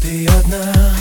Ты одна